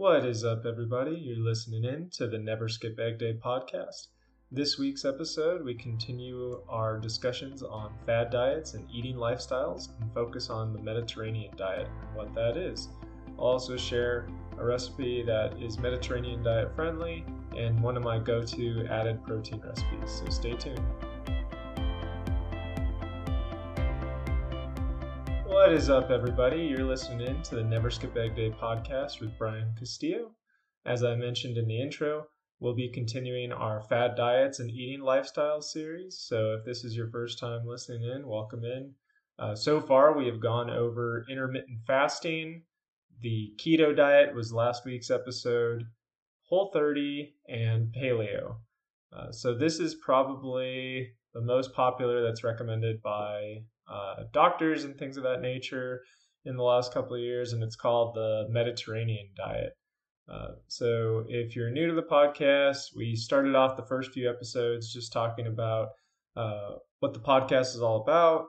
What is up, everybody? You're listening in to the Never Skip Egg Day podcast. This week's episode, we continue our discussions on fad diets and eating lifestyles and focus on the Mediterranean diet and what that is. I'll also share a recipe that is Mediterranean diet friendly and one of my go to added protein recipes, so stay tuned. What is up, everybody? You're listening in to the Never Skip Egg Day podcast with Brian Castillo. As I mentioned in the intro, we'll be continuing our fad diets and eating lifestyles series. So if this is your first time listening in, welcome in. Uh, so far, we have gone over intermittent fasting. The keto diet was last week's episode, Whole 30, and paleo. Uh, so this is probably the most popular that's recommended by uh, doctors and things of that nature in the last couple of years, and it's called the Mediterranean diet. Uh, so, if you're new to the podcast, we started off the first few episodes just talking about uh, what the podcast is all about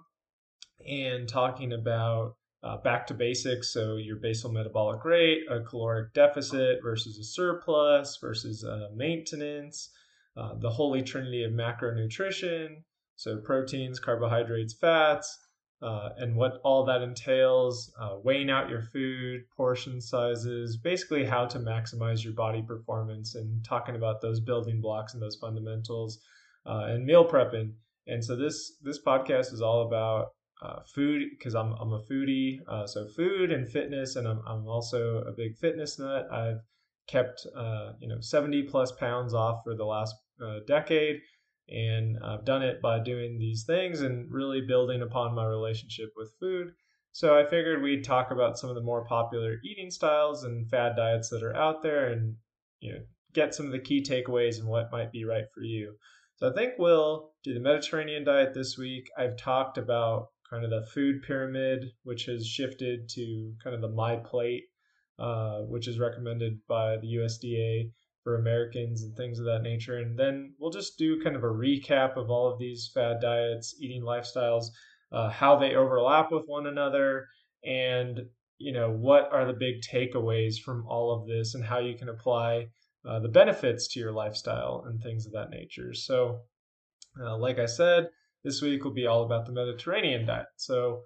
and talking about uh, back to basics. So, your basal metabolic rate, a caloric deficit versus a surplus versus a maintenance, uh, the holy trinity of macronutrition, so proteins, carbohydrates, fats, uh, and what all that entails, uh, weighing out your food, portion sizes, basically how to maximize your body performance, and talking about those building blocks and those fundamentals, uh, and meal prepping. And so this this podcast is all about uh, food because I'm I'm a foodie, uh, so food and fitness, and I'm I'm also a big fitness nut. I've kept uh, you know 70 plus pounds off for the last decade and I've done it by doing these things and really building upon my relationship with food. So I figured we'd talk about some of the more popular eating styles and fad diets that are out there and you know get some of the key takeaways and what might be right for you. So I think we'll do the Mediterranean diet this week. I've talked about kind of the food pyramid, which has shifted to kind of the my plate, uh, which is recommended by the USDA for Americans and things of that nature. And then we'll just do kind of a recap of all of these fad diets, eating lifestyles, uh, how they overlap with one another, and you know what are the big takeaways from all of this, and how you can apply uh, the benefits to your lifestyle and things of that nature. So, uh, like I said, this week will be all about the Mediterranean diet. So,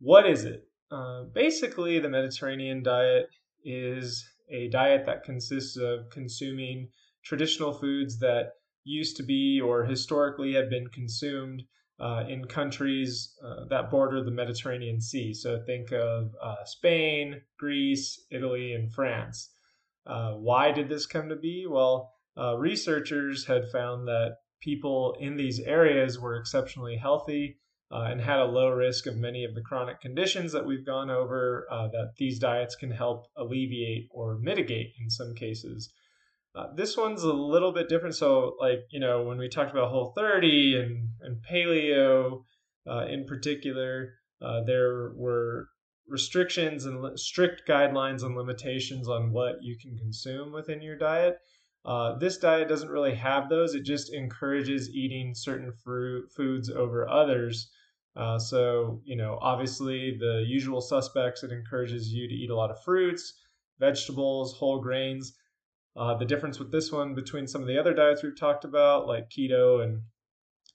what is it? Uh, basically, the Mediterranean diet is a diet that consists of consuming traditional foods that used to be or historically have been consumed uh, in countries uh, that border the Mediterranean Sea. So think of uh, Spain, Greece, Italy, and France. Uh, why did this come to be? Well, uh, researchers had found that people in these areas were exceptionally healthy uh, and had a low risk of many of the chronic conditions that we've gone over uh, that these diets can help alleviate or mitigate in some cases. Uh, this one's a little bit different. So, like, you know, when we talked about Whole 30 and, and paleo uh, in particular, uh, there were restrictions and li- strict guidelines and limitations on what you can consume within your diet. Uh, this diet doesn't really have those. It just encourages eating certain fruit foods over others. Uh, so, you know, obviously the usual suspects, it encourages you to eat a lot of fruits, vegetables, whole grains. Uh, the difference with this one between some of the other diets we've talked about, like keto and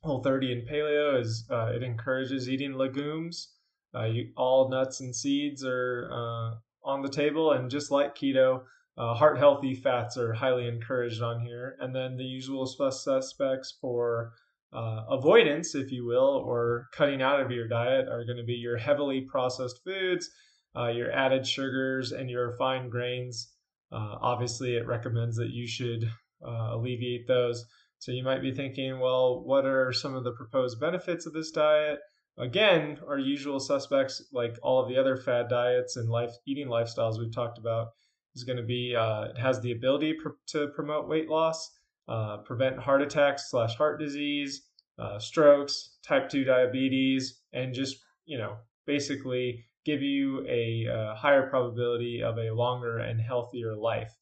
whole 30 and paleo, is uh, it encourages eating legumes. Uh, you, all nuts and seeds are uh, on the table, and just like keto, heart healthy fats are highly encouraged on here. And then the usual suspects for uh, avoidance, if you will, or cutting out of your diet are going to be your heavily processed foods, uh, your added sugars, and your fine grains. Uh, obviously, it recommends that you should uh, alleviate those. So you might be thinking, well, what are some of the proposed benefits of this diet? Again, our usual suspects, like all of the other fad diets and life eating lifestyles we've talked about, is going to be uh, it has the ability pr- to promote weight loss, uh, prevent heart attacks slash heart disease, uh, strokes, type two diabetes, and just you know basically give you a, a uh, higher probability of a longer and healthier life.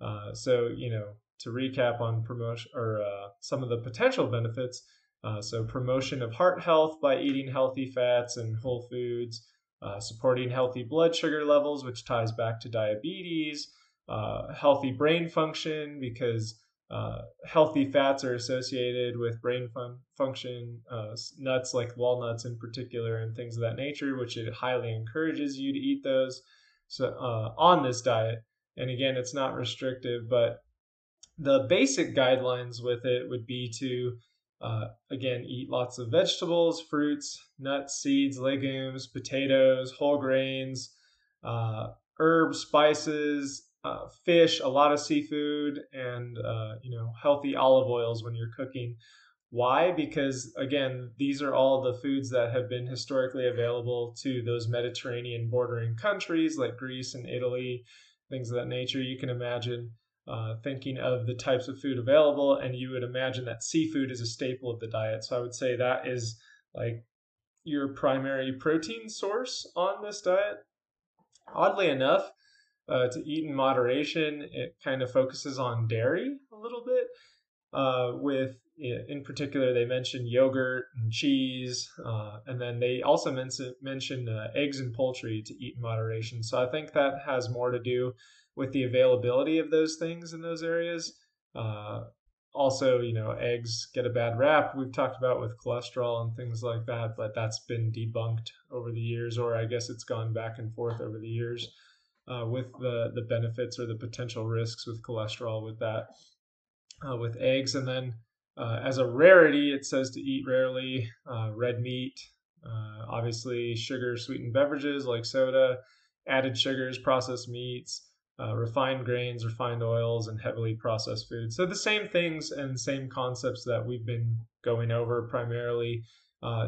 Uh, so you know to recap on promotion or uh, some of the potential benefits. so promotion of heart health by eating healthy fats and whole foods supporting healthy blood sugar levels, which ties back to diabetes, healthy brain function because uh, healthy fats are associated with brain fun- function, uh, nuts like walnuts in particular, and things of that nature, which it highly encourages you to eat those so uh, on this diet. And again, it's not restrictive, but the basic guidelines with it would be to uh, again eat lots of vegetables, fruits, nuts, seeds, legumes, potatoes, whole grains, uh, herbs, spices, uh, fish, a lot of seafood, and uh, you know healthy olive oils when you're cooking. Why? Because again, these are all the foods that have been historically available to those Mediterranean bordering countries like Greece and Italy, things of that nature. You can imagine uh, thinking of the types of food available, and you would imagine that seafood is a staple of the diet. So I would say that is like your primary protein source on this diet. Oddly enough, uh, to eat in moderation, it kind of focuses on dairy a little bit. Uh, with in particular, they mentioned yogurt and cheese, uh, and then they also mention, mentioned uh, eggs and poultry to eat in moderation. So I think that has more to do with the availability of those things in those areas. Uh, also, you know, eggs get a bad rap. We've talked about with cholesterol and things like that, but that's been debunked over the years, or I guess it's gone back and forth over the years uh, with the the benefits or the potential risks with cholesterol with that uh, with eggs. And then uh, as a rarity, it says to eat rarely uh, red meat, uh, obviously sugar sweetened beverages like soda, added sugars, processed meats. Uh, refined grains, refined oils, and heavily processed foods. So the same things and same concepts that we've been going over primarily.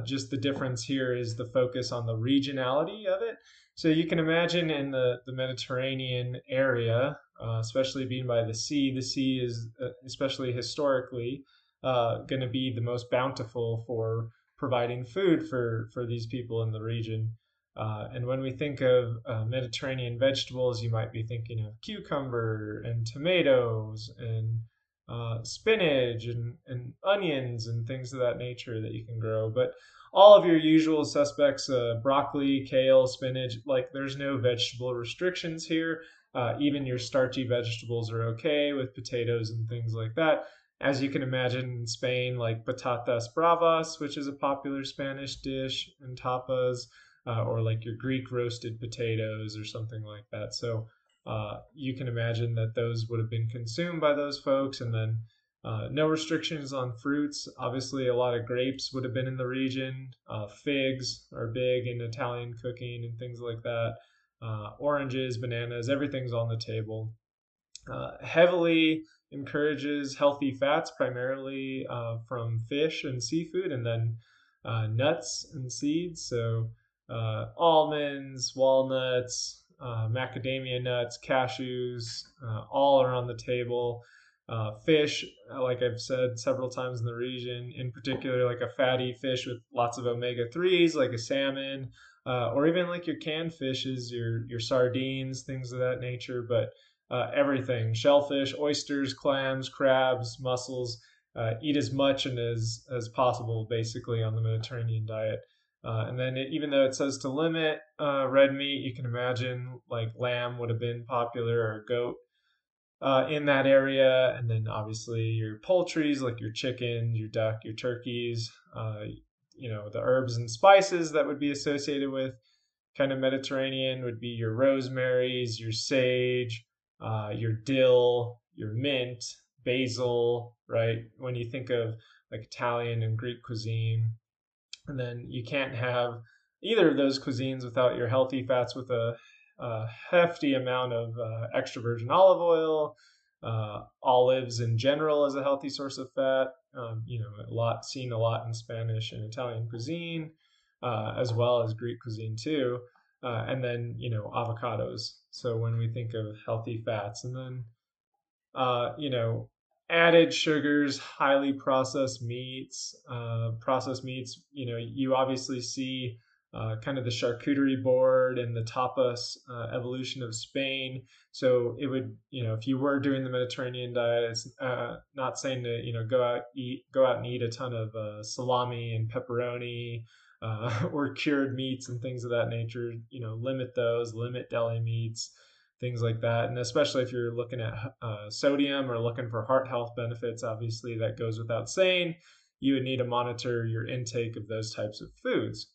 Just the difference here is the focus on the regionality of it. So you can imagine in the, the Mediterranean area, uh, especially being by the sea, the sea is, uh, especially historically, uh, going to be the most bountiful for providing food for, for these people in the region. Uh, and when we think of uh, Mediterranean vegetables, you might be thinking of cucumber and tomatoes and uh, spinach and, and onions and things of that nature that you can grow. But all of your usual suspects uh, broccoli, kale, spinach like there's no vegetable restrictions here. Uh, even your starchy vegetables are okay with potatoes and things like that. As you can imagine in Spain, like patatas bravas, which is a popular Spanish dish, and tapas uh, or like your Greek roasted potatoes or something like that. So uh, you can imagine that those would have been consumed by those folks. And then uh, no restrictions on fruits. Obviously, a lot of grapes would have been in the region. Uh, figs are big in Italian cooking and things like that. Uh, oranges, bananas, everything's on the table. Uh, heavily encourages healthy fats, primarily from fish and seafood, and then nuts and seeds. So almonds, walnuts, uh, macadamia nuts, cashews, uh, all are on the table. Uh, fish, uh, like I've said several times in the region, in particular, like a fatty fish with lots of omega 3s, like a salmon, uh, or even like your canned fishes, your, your sardines, things of that nature. But everything shellfish, oysters, clams, crabs, mussels. eat as much and as, as possible, basically, on the Mediterranean diet. Uh, and then it, even though it says to limit uh, red meat, you can imagine like lamb would have been popular or goat uh, in that area. And then obviously your poultries like your chickens, your duck, your turkeys, uh, you know, the herbs and spices that would be associated with kind of Mediterranean would be your rosemaries, your sage, uh, your dill, your mint, basil, right? When you think of like Italian and Greek cuisine, then you can't have either of those cuisines without your healthy fats with a, a hefty amount of uh, extra virgin olive oil, uh, olives in general as a healthy source of fat. Um, you know, a lot seen a lot in Spanish and Italian cuisine, uh, as well as Greek cuisine too. Uh, and then you know avocados. So when we think of healthy fats, and then uh, you know added sugars, highly processed meats, uh, processed meats. You know, you obviously see uh, kind of the charcuterie board and the tapas uh, evolution of Spain. So it would, you know, if you were doing the Mediterranean diet, it's uh, not saying to, you know, go out eat, go out and eat a ton of uh, salami and pepperoni. Uh, or cured meats and things of that nature, you know, limit those, limit deli meats, things like that. And especially if you're looking at uh, sodium or looking for heart health benefits, obviously that goes without saying. You would need to monitor your intake of those types of foods.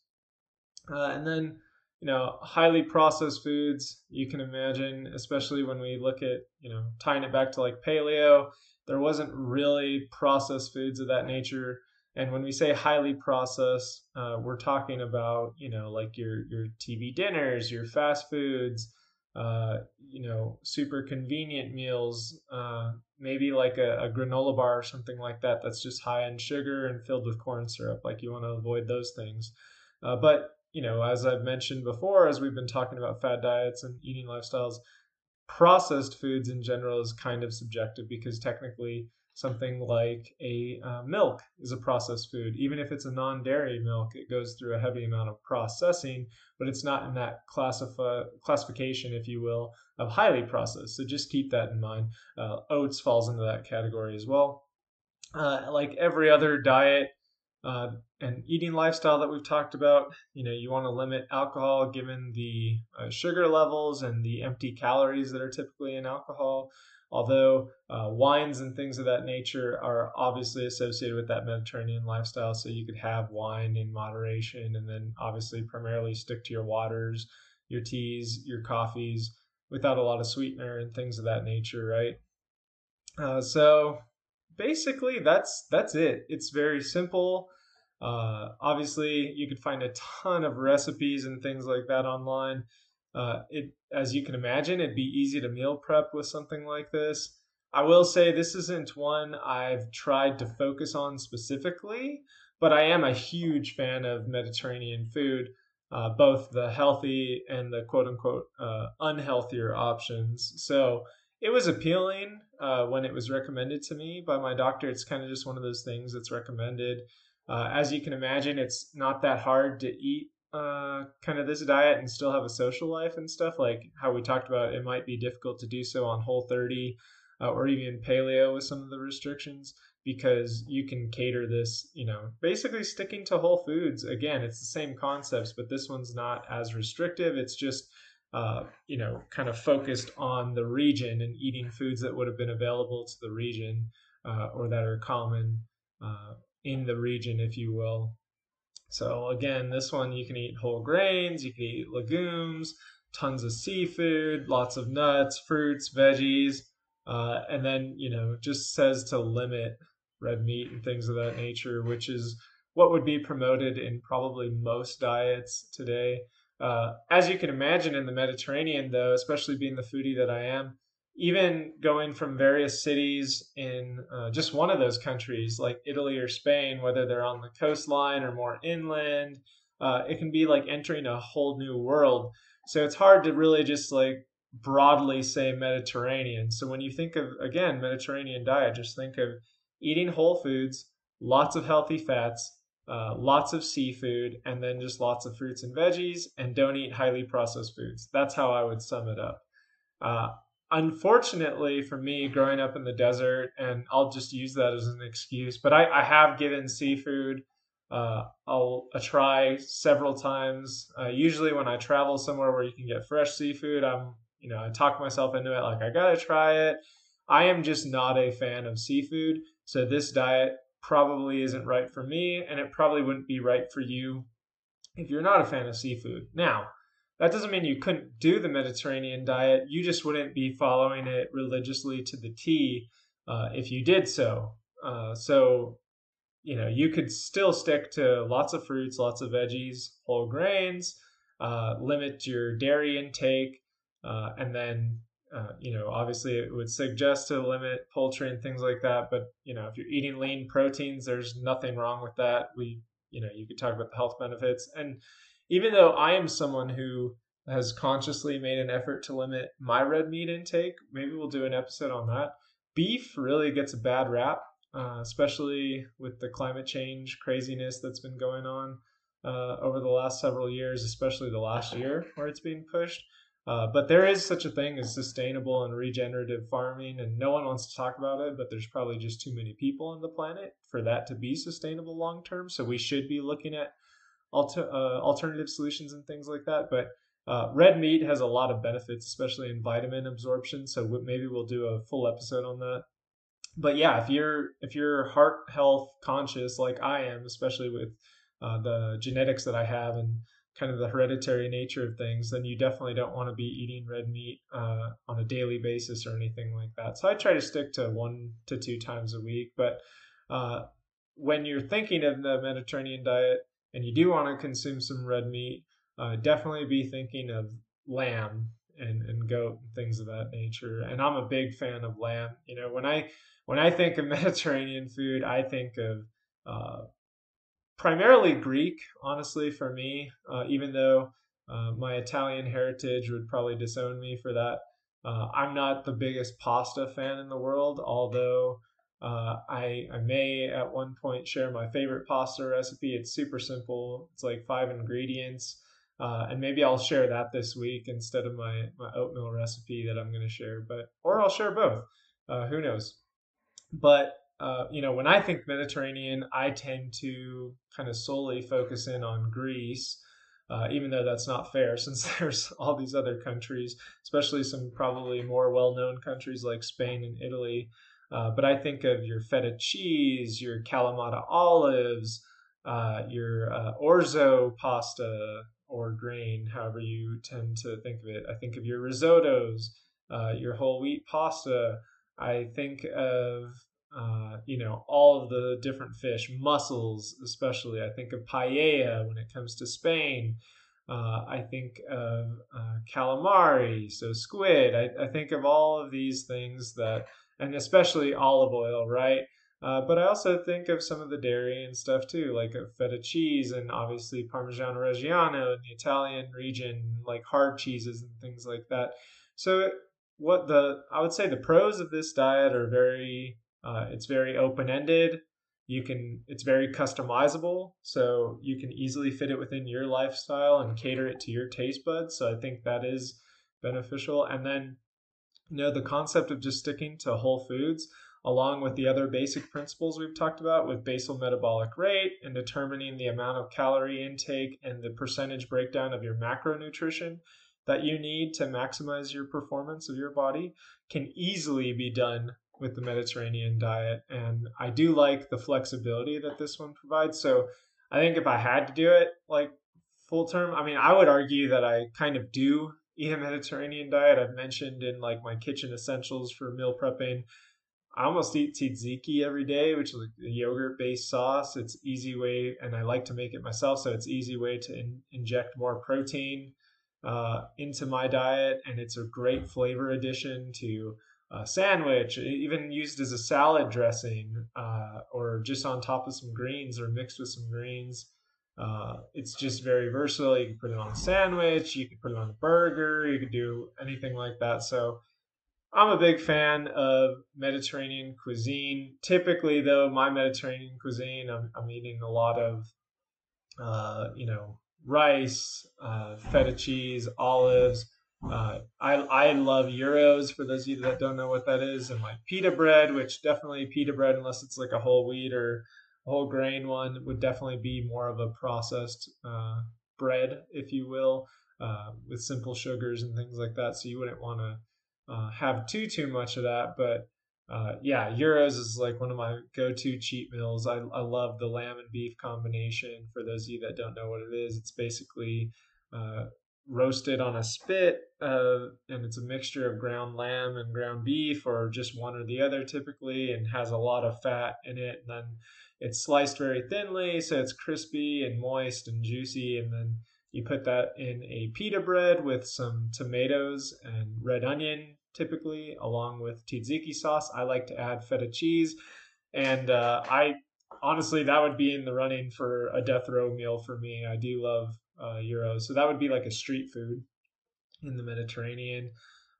Uh, and then, you know, highly processed foods, you can imagine, especially when we look at, you know, tying it back to like paleo, there wasn't really processed foods of that nature. And when we say highly processed, uh, we're talking about, you know, like your, your TV dinners, your fast foods, uh, you know, super convenient meals, uh, maybe like a, a, granola bar or something like that that's just high in sugar and filled with corn syrup. Like you want to avoid those things. Uh, but, you know, as I've mentioned before, as we've been talking about fad diets and eating lifestyles, processed foods in general is kind of subjective because technically something like a uh, milk is a processed food. Even if it's a non dairy milk, it goes through a heavy amount of processing, but it's not in that classification, if you will, of highly processed. So just keep that in mind. Uh, oats falls into that category as well. Uh, like every other diet, uh, and eating lifestyle that we've talked about, you know, you want to limit alcohol given the uh, sugar levels and the empty calories that are typically in alcohol although uh, wines and things of that nature are obviously associated with that Mediterranean lifestyle. So you could have wine in moderation and then obviously primarily stick to your waters, your teas, your coffees without a lot of sweetener and things of that nature, right? Uh, so basically that's that's it. It's very simple. Uh, obviously, you could find a ton of recipes and things like that online. Uh, it, as you can imagine, it'd be easy to meal prep with something like this. I will say this isn't one I've tried to focus on specifically, but I am a huge fan of Mediterranean food, uh, both the healthy and the quote unquote uh, unhealthier options. So it was appealing uh, when it was recommended to me by my doctor. It's kind of just one of those things that's recommended. Uh, as you can imagine, it's not that hard to eat uh, kind of this diet and still have a social life and stuff, like how we talked about, it might be difficult to do so on Whole 30 uh, or even paleo with some of the restrictions because you can cater this, you know, basically sticking to whole foods. Again, it's the same concepts, but this one's not as restrictive. It's just, uh, you know, kind of focused on the region and eating foods that would have been available to the region uh, or that are common uh, in the region, if you will. So again, this one you can eat whole grains, you can eat legumes, tons of seafood, lots of nuts, fruits, veggies, uh, and then you know just says to limit red meat and things of that nature, which is what would be promoted in probably most diets today. Uh, as you can imagine in the Mediterranean, though, especially being the foodie that I am, even going from various cities in uh, just one of those countries, like Italy or Spain, whether they're on the coastline or more inland, uh, it can be like entering a whole new world. So it's hard to really just like broadly say Mediterranean. So when you think of, again, Mediterranean diet, just think of eating whole foods, lots of healthy fats, uh, lots of seafood, and then just lots of fruits and veggies, and don't eat highly processed foods. That's how I would sum it up. Uh, unfortunately for me growing up in the desert and i'll just use that as an excuse but i, I have given seafood uh, I'll a try several times. Uh, usually when i travel somewhere where you can get fresh seafood i'm you know i talk myself into it like i gotta try it. I am just not a fan of seafood so this diet probably isn't right for me and it probably wouldn't be right for you if you're not a fan of seafood. Now that doesn't mean you couldn't do the Mediterranean diet. You just wouldn't be following it religiously to the T uh, if you did so. Uh, so, you know, you could still stick to lots of fruits, lots of veggies, whole grains, uh, limit your dairy intake, uh, and then, uh, you know, obviously it would suggest to limit poultry and things like that. But, you know, if you're eating lean proteins, there's nothing wrong with that. We, you know, you could talk about the health benefits. And, even though I am someone who has consciously made an effort to limit my red meat intake, maybe we'll do an episode on that. Beef really gets a bad rap, uh, especially with the climate change craziness that's been going on uh, over the last several years, especially the last year where it's being pushed. Uh, but there is such a thing as sustainable and regenerative farming, and no one wants to talk about it, but there's probably just too many people on the planet for that to be sustainable long term. So we should be looking at alter, uh, alternative solutions and things like that. But Uh, red meat has a lot of benefits, especially in vitamin absorption. So maybe we'll do a full episode on that. But yeah, if you're if you're heart health conscious like I am, especially with uh, the genetics that I have and kind of the hereditary nature of things, then you definitely don't want to be eating red meat uh, on a daily basis or anything like that. So I try to stick to one to two times a week. But uh, when you're thinking of the Mediterranean diet and you do want to consume some red meat, uh, definitely be thinking of lamb and, and goat and things of that nature. And I'm a big fan of lamb. You know, when I when I think of Mediterranean food, I think of uh, primarily Greek, honestly, for me, uh, even though uh, my Italian heritage would probably disown me for that. Uh, I'm not the biggest pasta fan in the world, although uh, I, I may at one point share my favorite pasta recipe. It's super simple, it's like five ingredients. Uh, and maybe I'll share that this week instead of my, my oatmeal recipe that I'm going to share, but or I'll share both. Uh, who knows? But uh, you know, when I think Mediterranean, I tend to kind of solely focus in on Greece, uh, even though that's not fair since there's all these other countries, especially some probably more well known countries like Spain and Italy. Uh, but I think of your feta cheese, your Kalamata olives, uh, your uh, orzo pasta or grain, however you tend to think of it. I think of your risottos, uh, your whole wheat pasta. I think of uh, you know, all of the different fish, mussels especially. I think of paella when it comes to Spain. Uh, I think of uh, calamari, so squid. I, I, think of all of these things that, and especially olive oil, right? Uh, but I also think of some of the dairy and stuff too, like feta cheese and obviously Parmigiano Reggiano in the Italian region, like hard cheeses and things like that. So, what the I would say the pros of this diet are very uh, it's very open ended. You can it's very customizable, so you can easily fit it within your lifestyle and cater it to your taste buds. So I think that is beneficial. And then you know the concept of just sticking to whole foods along with the other basic principles we've talked about with basal metabolic rate and determining the amount of calorie intake and the percentage breakdown of your macronutrition that you need to maximize your performance of your body can easily be done with the Mediterranean diet. And I do like the flexibility that this one provides. So I think if I had to do it like full term, I mean, I would argue that I kind of do eat a Mediterranean diet. I've mentioned in like my kitchen essentials for meal prepping. I almost eat tzatziki every day, which is a yogurt based sauce. It's easy way, and I like to make it myself, so it's easy way to in, inject more protein uh, into my diet, and it's a great flavor addition to a sandwich, even used as a salad dressing, uh, or just on top of some greens or mixed with some greens. Uh, it's just very versatile. You can put it on a sandwich, you can put it on a burger, you can do anything like that. So I'm a big fan of Mediterranean cuisine. Typically, though, my Mediterranean cuisine, I'm, I'm eating a lot of, uh, you know, rice, uh, feta cheese, olives uh, I I love gyros for those of you that don't know what that is, and like pita bread, which definitely pita bread, unless it's like a whole wheat or whole grain one, would definitely be more of a processed uh, bread, if you will, uh, with simple sugars and things like that. So you wouldn't want to uh, have too too much of that, but uh, yeah, gyros is like one of my go-to cheat meals. I, I love the lamb and beef combination. For those of you that don't know what it is, it's basically uh, roasted on a spit, uh, and it's a mixture of ground lamb and ground beef, or just one or the other typically, and has a lot of fat in it. And then it's sliced very thinly, so it's crispy and moist and juicy. And then you put that in a pita bread with some tomatoes and red onion, typically, along with tzatziki sauce. I like to add feta cheese, and uh, I honestly that would be in the running for a death row meal for me. I do love uh, gyros. So that would be like a street food in the Mediterranean.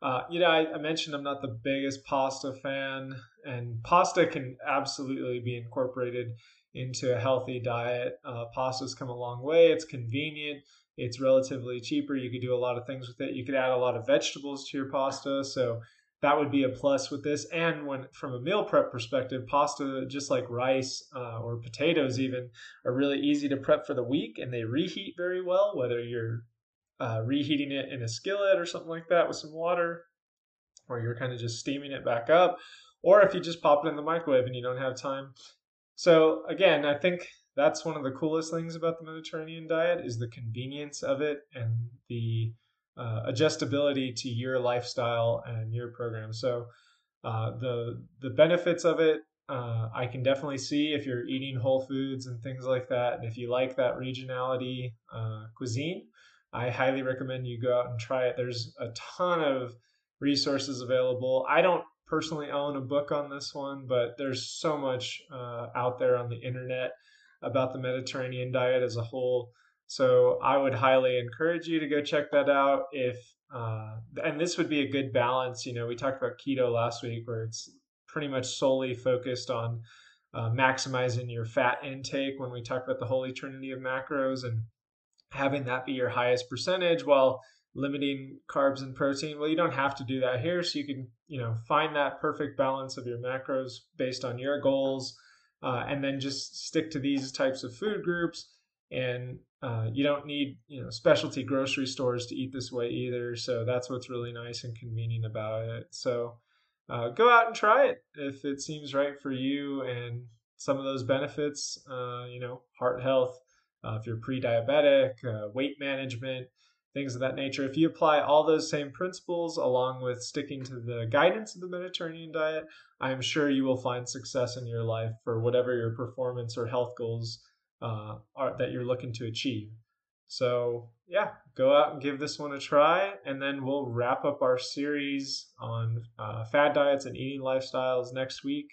Uh, you know, I, I, mentioned I'm not the biggest pasta fan, and pasta can absolutely be incorporated into a healthy diet. Uh, pasta's come a long way. It's convenient. It's relatively cheaper. You could do a lot of things with it. You could add a lot of vegetables to your pasta. So that would be a plus with this. And when from a meal prep perspective, pasta, just like rice uh, or potatoes, even are really easy to prep for the week, and they reheat very well. Whether you're uh, reheating it in a skillet or something like that with some water, or you're kind of just steaming it back up, or if you just pop it in the microwave and you don't have time. So again, I think that's one of the coolest things about the Mediterranean diet is the convenience of it and the uh, adjustability to your lifestyle and your program. So uh, the the benefits of it, uh, I can definitely see if you're eating whole foods and things like that, and if you like that regionality uh, cuisine. I highly recommend you go out and try it. There's a ton of resources available. I don't personally own a book on this one, but there's so much uh, out there on the internet about the Mediterranean diet as a whole. So I would highly encourage you to go check that out. If uh, and this would be a good balance. You know, we talked about keto last week, where it's pretty much solely focused on uh, maximizing your fat intake. When we talk about the holy trinity of macros and having that be your highest percentage, while limiting carbs and protein. Well, you don't have to do that here. So you can, you know, find that perfect balance of your macros based on your goals, uh, and then just stick to these types of food groups. And uh, you don't need, you know, specialty grocery stores to eat this way either. So that's what's really nice and convenient about it. So uh, go out and try it if it seems right for you and some of those benefits, uh, you know, heart health, uh, if you're pre-diabetic, uh, weight management, things of that nature. If you apply all those same principles along with sticking to the guidance of the Mediterranean diet, I'm sure you will find success in your life for whatever your performance or health goals uh, are that you're looking to achieve. So, yeah, go out and give this one a try, and then we'll wrap up our series on uh, fad diets and eating lifestyles next week.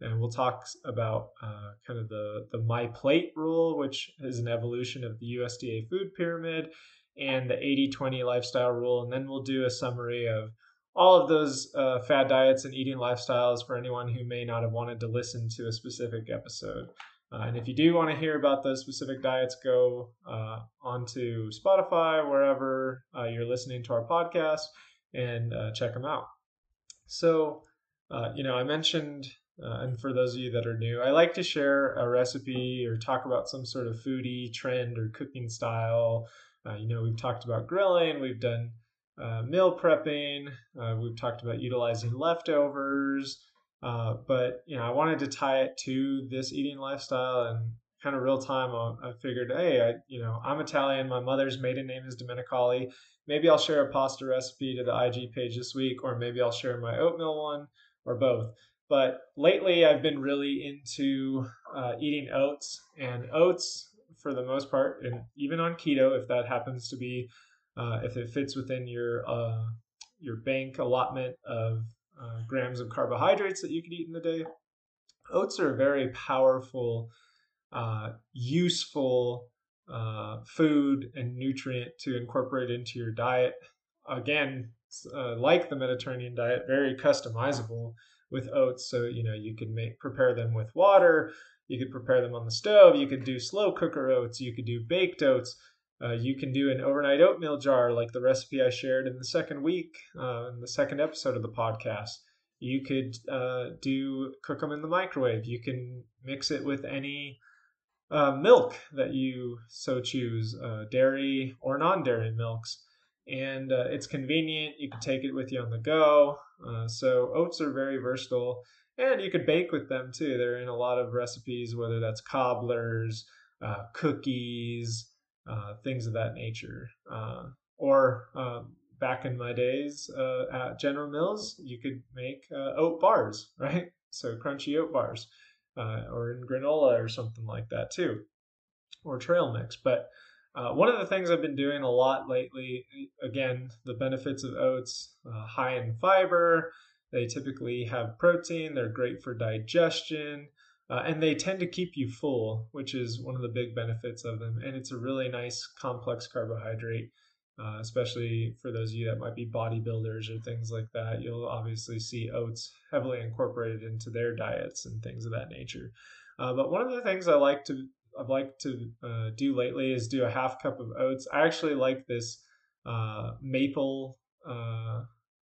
And we'll talk about uh, kind of the, the My Plate rule, which is an evolution of the USDA food pyramid, and the 80 20 lifestyle rule. And then we'll do a summary of all of those uh, fad diets and eating lifestyles for anyone who may not have wanted to listen to a specific episode. Uh, and if you do want to hear about those specific diets, go uh, onto Spotify, wherever uh, you're listening to our podcast, and uh, check them out. So, you know, I mentioned, uh, and for those of you that are new, I like to share a recipe or talk about some sort of foodie trend or cooking style uh, you know, we've talked about grilling, we've done uh, meal prepping, uh, we've talked about utilizing leftovers, uh, but you know, I wanted to tie it to this eating lifestyle and kind of real time. I, I figured, hey, I, you know, I'm Italian. My mother's maiden name is Domenicali. Maybe I'll share a pasta recipe to the IG page this week, or maybe I'll share my oatmeal one, or both. But lately, I've been really into uh, eating oats, and oats for the most part, and even on keto, if that happens to be, uh, if it fits within your uh, your bank allotment of uh, grams of carbohydrates that you could eat in the day, oats are a very powerful, uh, useful uh, food and nutrient to incorporate into your diet. Again, uh, like the Mediterranean diet, very customizable with oats. So you know you could make prepare them with water you could prepare them on the stove. You could do slow cooker oats. You could do baked oats. Uh, you can do an overnight oatmeal jar like the recipe I shared in the second week, uh, in the second episode of the podcast. You could uh, do cook them in the microwave. You can mix it with any uh, milk that you so choose, uh, dairy or non-dairy milks, and uh, it's convenient. You can take it with you on the go. so oats are very versatile and you could bake with them too. They're in a lot of recipes, whether that's cobblers, uh, cookies, uh, things of that nature. Uh, or um, back in my days uh, at General Mills, you could make uh, oat bars, right? So crunchy oat bars, uh, or in granola or something like that too, or trail mix. But one of the things I've been doing a lot lately, again, the benefits of oats, high in fiber. They typically have protein, they're great for digestion, uh, and they tend to keep you full, which is one of the big benefits of them. And it's a really nice complex carbohydrate, uh, especially for those of you that might be bodybuilders or things like that. You'll obviously see oats heavily incorporated into their diets and things of that nature. Uh, but one of the things I like to I've liked to uh, do lately is do a half cup of oats. I actually like this uh, maple uh,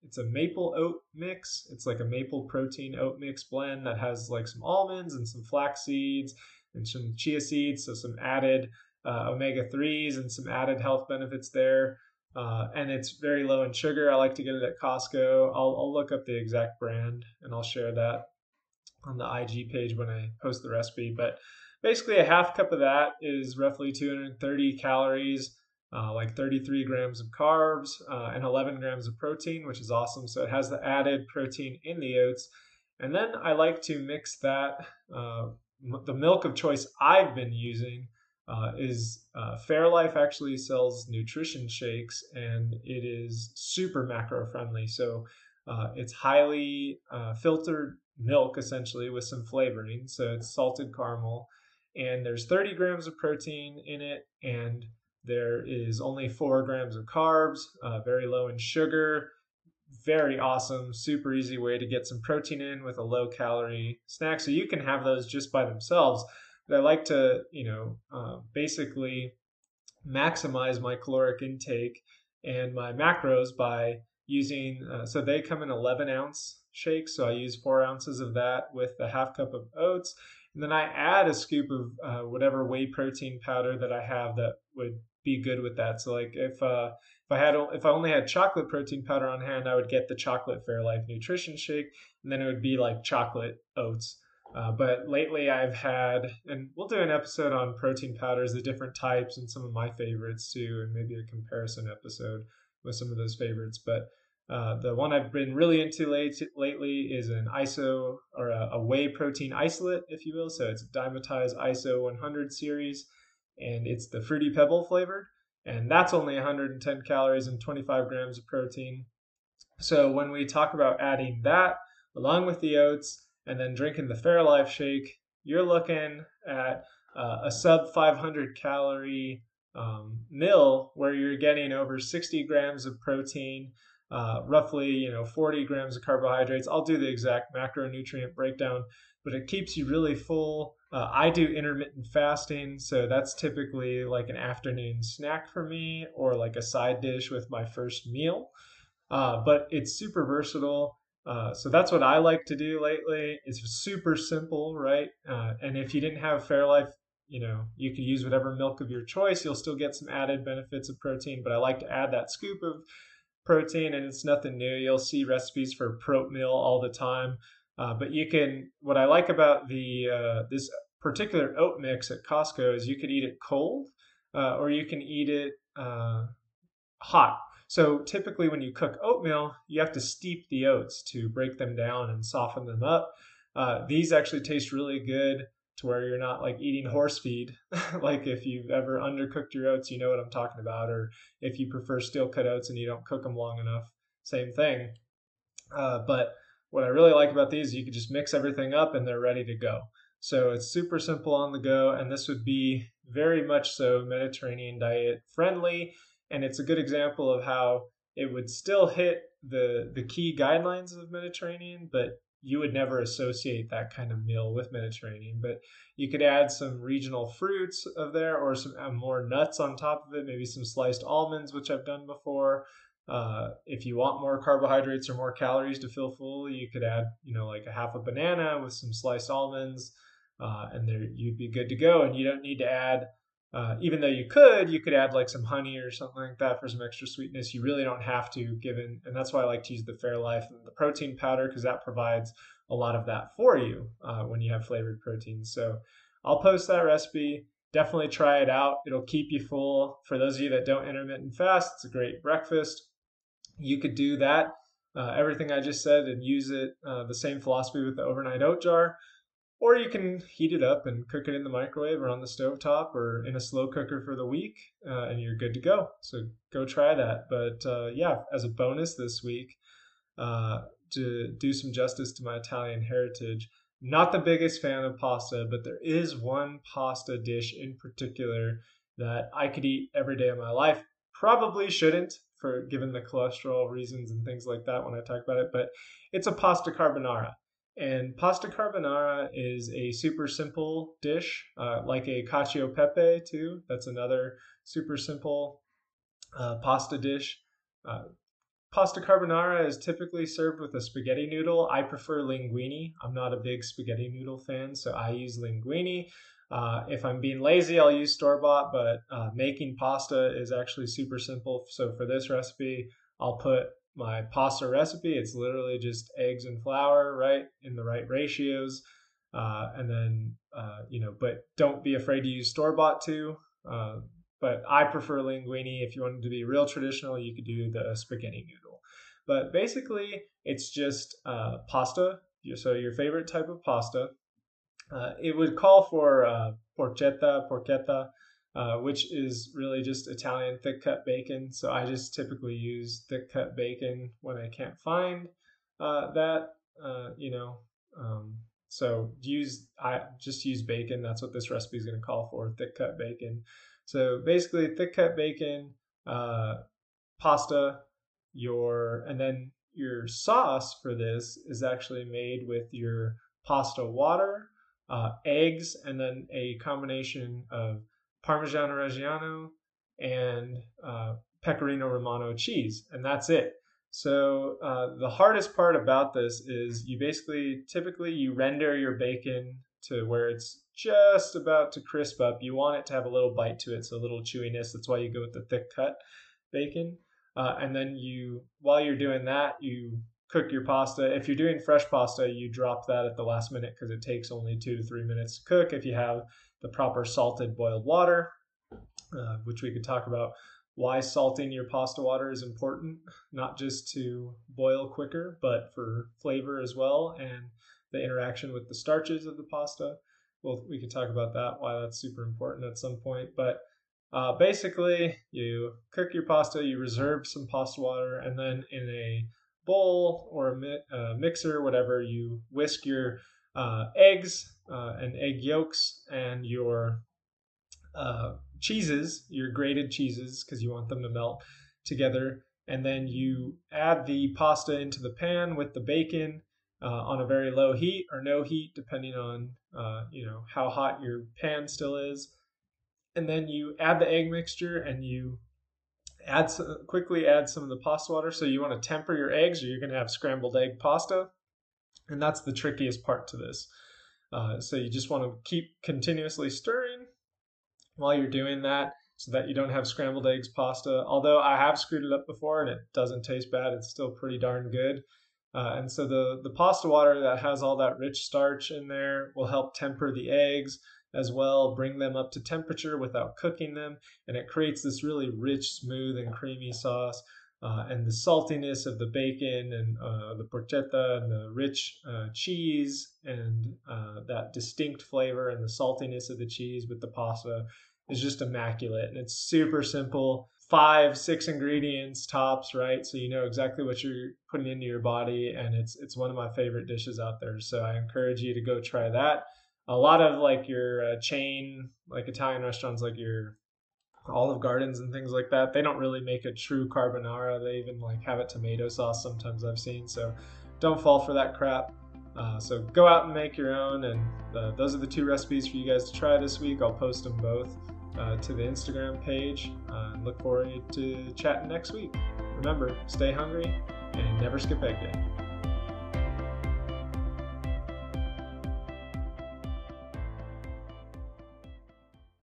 it's a maple oat mix. It's like a maple protein oat mix blend that has like some almonds and some flax seeds and some chia seeds, so some added uh, omega 3s and some added health benefits there. uh, and it's very low in sugar. I like to get it at Costco. I'll, I'll look up the exact brand and I'll share that on the IG page when I post the recipe. But basically, a half cup of that is roughly 230 calories, uh, like 33 grams of carbs, uh, and 11 grams of protein, which is awesome. So it has the added protein in the oats. And then I like to mix that, uh, the milk of choice I've been using uh, is uh, Fairlife actually sells nutrition shakes and it is super macro friendly. So uh, it's highly filtered milk essentially with some flavoring. So it's salted caramel and there's 30 grams of protein in it and there is only four grams of carbs, uh, very low in sugar. Very awesome, super easy way to get some protein in with a low calorie snack. So you can have those just by themselves But I like to, you know, uh, basically maximize my caloric intake and my macros by using, uh, so they come in 11 ounce shakes. So I use four ounces of that with a half cup of oats. And then I add a scoop of uh, whatever whey protein powder that I have that would be good with that. So like if uh, if I had if I only had chocolate protein powder on hand, I would get the chocolate Fairlife nutrition shake, and then it would be like chocolate oats. Uh, but lately I've had, and we'll do an episode on protein powders, the different types, and some of my favorites too, and maybe a comparison episode with some of those favorites. But uh, the one I've been really into late, lately is an ISO or a, a, whey protein isolate, if you will. So it's Dymatize ISO 100 series, and it's the fruity pebble flavored, and that's only 110 calories and 25 grams of protein. So when we talk about adding that along with the oats and then drinking the Fairlife shake, you're looking at uh, a sub 500 calorie um, meal where you're getting over 60 grams of protein, uh, roughly you know 40 grams of carbohydrates. I'll do the exact macronutrient breakdown, but it keeps you really full. Uh, I do intermittent fasting, so that's typically like an afternoon snack for me or like a side dish with my first meal. Uh, but it's super versatile. Uh, so that's what I like to do lately. It's super simple, right? Uh, and if you didn't have Fairlife, you know, you could use whatever milk of your choice. You'll still get some added benefits of protein, but I like to add that scoop of protein, and it's nothing new. You'll see recipes for proatmeal all the time. Uh, but you can. What I like about the uh, this particular oat mix at Costco is you could eat it cold, uh, or you can eat it hot so typically, when you cook oatmeal, you have to steep the oats to break them down and soften them up. Uh, these actually taste really good to where you're not like eating horse feed. like if you've ever undercooked your oats, you know what I'm talking about. Or if you prefer steel cut oats and you don't cook them long enough, same thing. Uh, but what I really like about these, you can just mix everything up and they're ready to go. So it's super simple on the go, and this would be very much so Mediterranean diet friendly and it's a good example of how it would still hit the the key guidelines of Mediterranean, but you would never associate that kind of meal with Mediterranean. But you could add some regional fruits of there, or some uh, more nuts on top of it. Maybe some sliced almonds, which I've done before. Uh, if you want more carbohydrates or more calories to feel full, you could add, you know, like a half a banana with some sliced almonds, uh, and there you'd be good to go. And you don't need to add uh, even though you could, you could add like some honey or something like that for some extra sweetness. You really don't have to, given, and that's why I like to use the Fairlife and the protein powder because that provides a lot of that for you uh, when you have flavored proteins. So I'll post that recipe. Definitely try it out. It'll keep you full. For those of you that don't intermittent fast, it's a great breakfast. You could do that, uh, everything I just said, and use it uh, the same philosophy with the overnight oat jar. Or you can heat it up and cook it in the microwave or on the stove top or in a slow cooker for the week, uh, and you're good to go. So go try that. But uh, yeah, as a bonus this week, uh, to do some justice to my Italian heritage, not the biggest fan of pasta, but there is one pasta dish in particular that I could eat every day of my life. Probably shouldn't, for given the cholesterol reasons and things like that when I talk about it, but it's a pasta carbonara. And pasta carbonara is a super simple dish, uh, like a cacio pepe too. That's another super simple uh, pasta dish. Uh, pasta carbonara is typically served with a spaghetti noodle. I prefer linguine. I'm not a big spaghetti noodle fan, so I use linguine. Uh, if I'm being lazy, I'll use store bought, but uh, making pasta is actually super simple. So for this recipe, I'll put my pasta recipe. It's literally just eggs and flour, right, in the right ratios. Uh, and then, uh, you know, but don't be afraid to use store bought too. Uh, but I prefer linguine. If you wanted to be real traditional, you could do the spaghetti noodle. But basically, it's just uh, pasta. So your favorite type of pasta. Uh, it would call for uh, porchetta, porchetta, uh, which is really just Italian thick cut bacon. So I just typically use thick cut bacon when I can't find uh, that, uh, you know. Um, so use I just use bacon. That's what this recipe is going to call for: thick cut bacon. So basically, thick cut bacon, uh, pasta, your and then your sauce for this is actually made with your pasta water, uh, eggs, and then a combination of Parmigiano Reggiano and uh, Pecorino Romano cheese, and that's it. So uh, the hardest part about this is you basically typically you render your bacon to where it's just about to crisp up. You want it to have a little bite to it, so a little chewiness. That's why you go with the thick cut bacon. Uh, and then you, while you're doing that, you cook your pasta. If you're doing fresh pasta, you drop that at the last minute because it takes only two to three minutes to cook. If you have the proper salted boiled water, uh, which we could talk about why salting your pasta water is important, not just to boil quicker, but for flavor as well and the interaction with the starches of the pasta. Well, we could talk about that, why that's super important at some point. But uh, basically, you cook your pasta, you reserve some pasta water, and then in a bowl or a mi- uh, mixer, whatever, you whisk your uh, eggs uh, and egg yolks and your uh, cheeses, your grated cheeses, because you want them to melt together. And then you add the pasta into the pan with the bacon uh, on a very low heat or no heat, depending on uh, you know how hot your pan still is. And then you add the egg mixture and you add some, quickly add some of the pasta water. So you want to temper your eggs, or you're going to have scrambled egg pasta, and that's the trickiest part to this. Uh, so you just want to keep continuously stirring while you're doing that so that you don't have scrambled eggs pasta. Although I have screwed it up before and it doesn't taste bad, it's still pretty darn good. Uh, and so the, the pasta water that has all that rich starch in there will help temper the eggs as well, bring them up to temperature without cooking them. And it creates this really rich, smooth, and creamy sauce. Uh, and the saltiness of the bacon and uh, the porchetta and the rich uh, cheese and uh, that distinct flavor and the saltiness of the cheese with the pasta is just immaculate. And it's super simple five, six ingredients tops, right? So you know exactly what you're putting into your body, and it's it's one of my favorite dishes out there. So I encourage you to go try that. A lot of like your uh, chain, like Italian restaurants, like your Olive Gardens and things like that, they don't really make a true carbonara. They even like have it tomato sauce sometimes I've seen. So don't fall for that crap. Uh, so go out and make your own, and uh, those are the two recipes for you guys to try this week. I'll post them both uh, to the Instagram page. Uh, look forward to chatting next week. Remember, stay hungry and never skip egg day.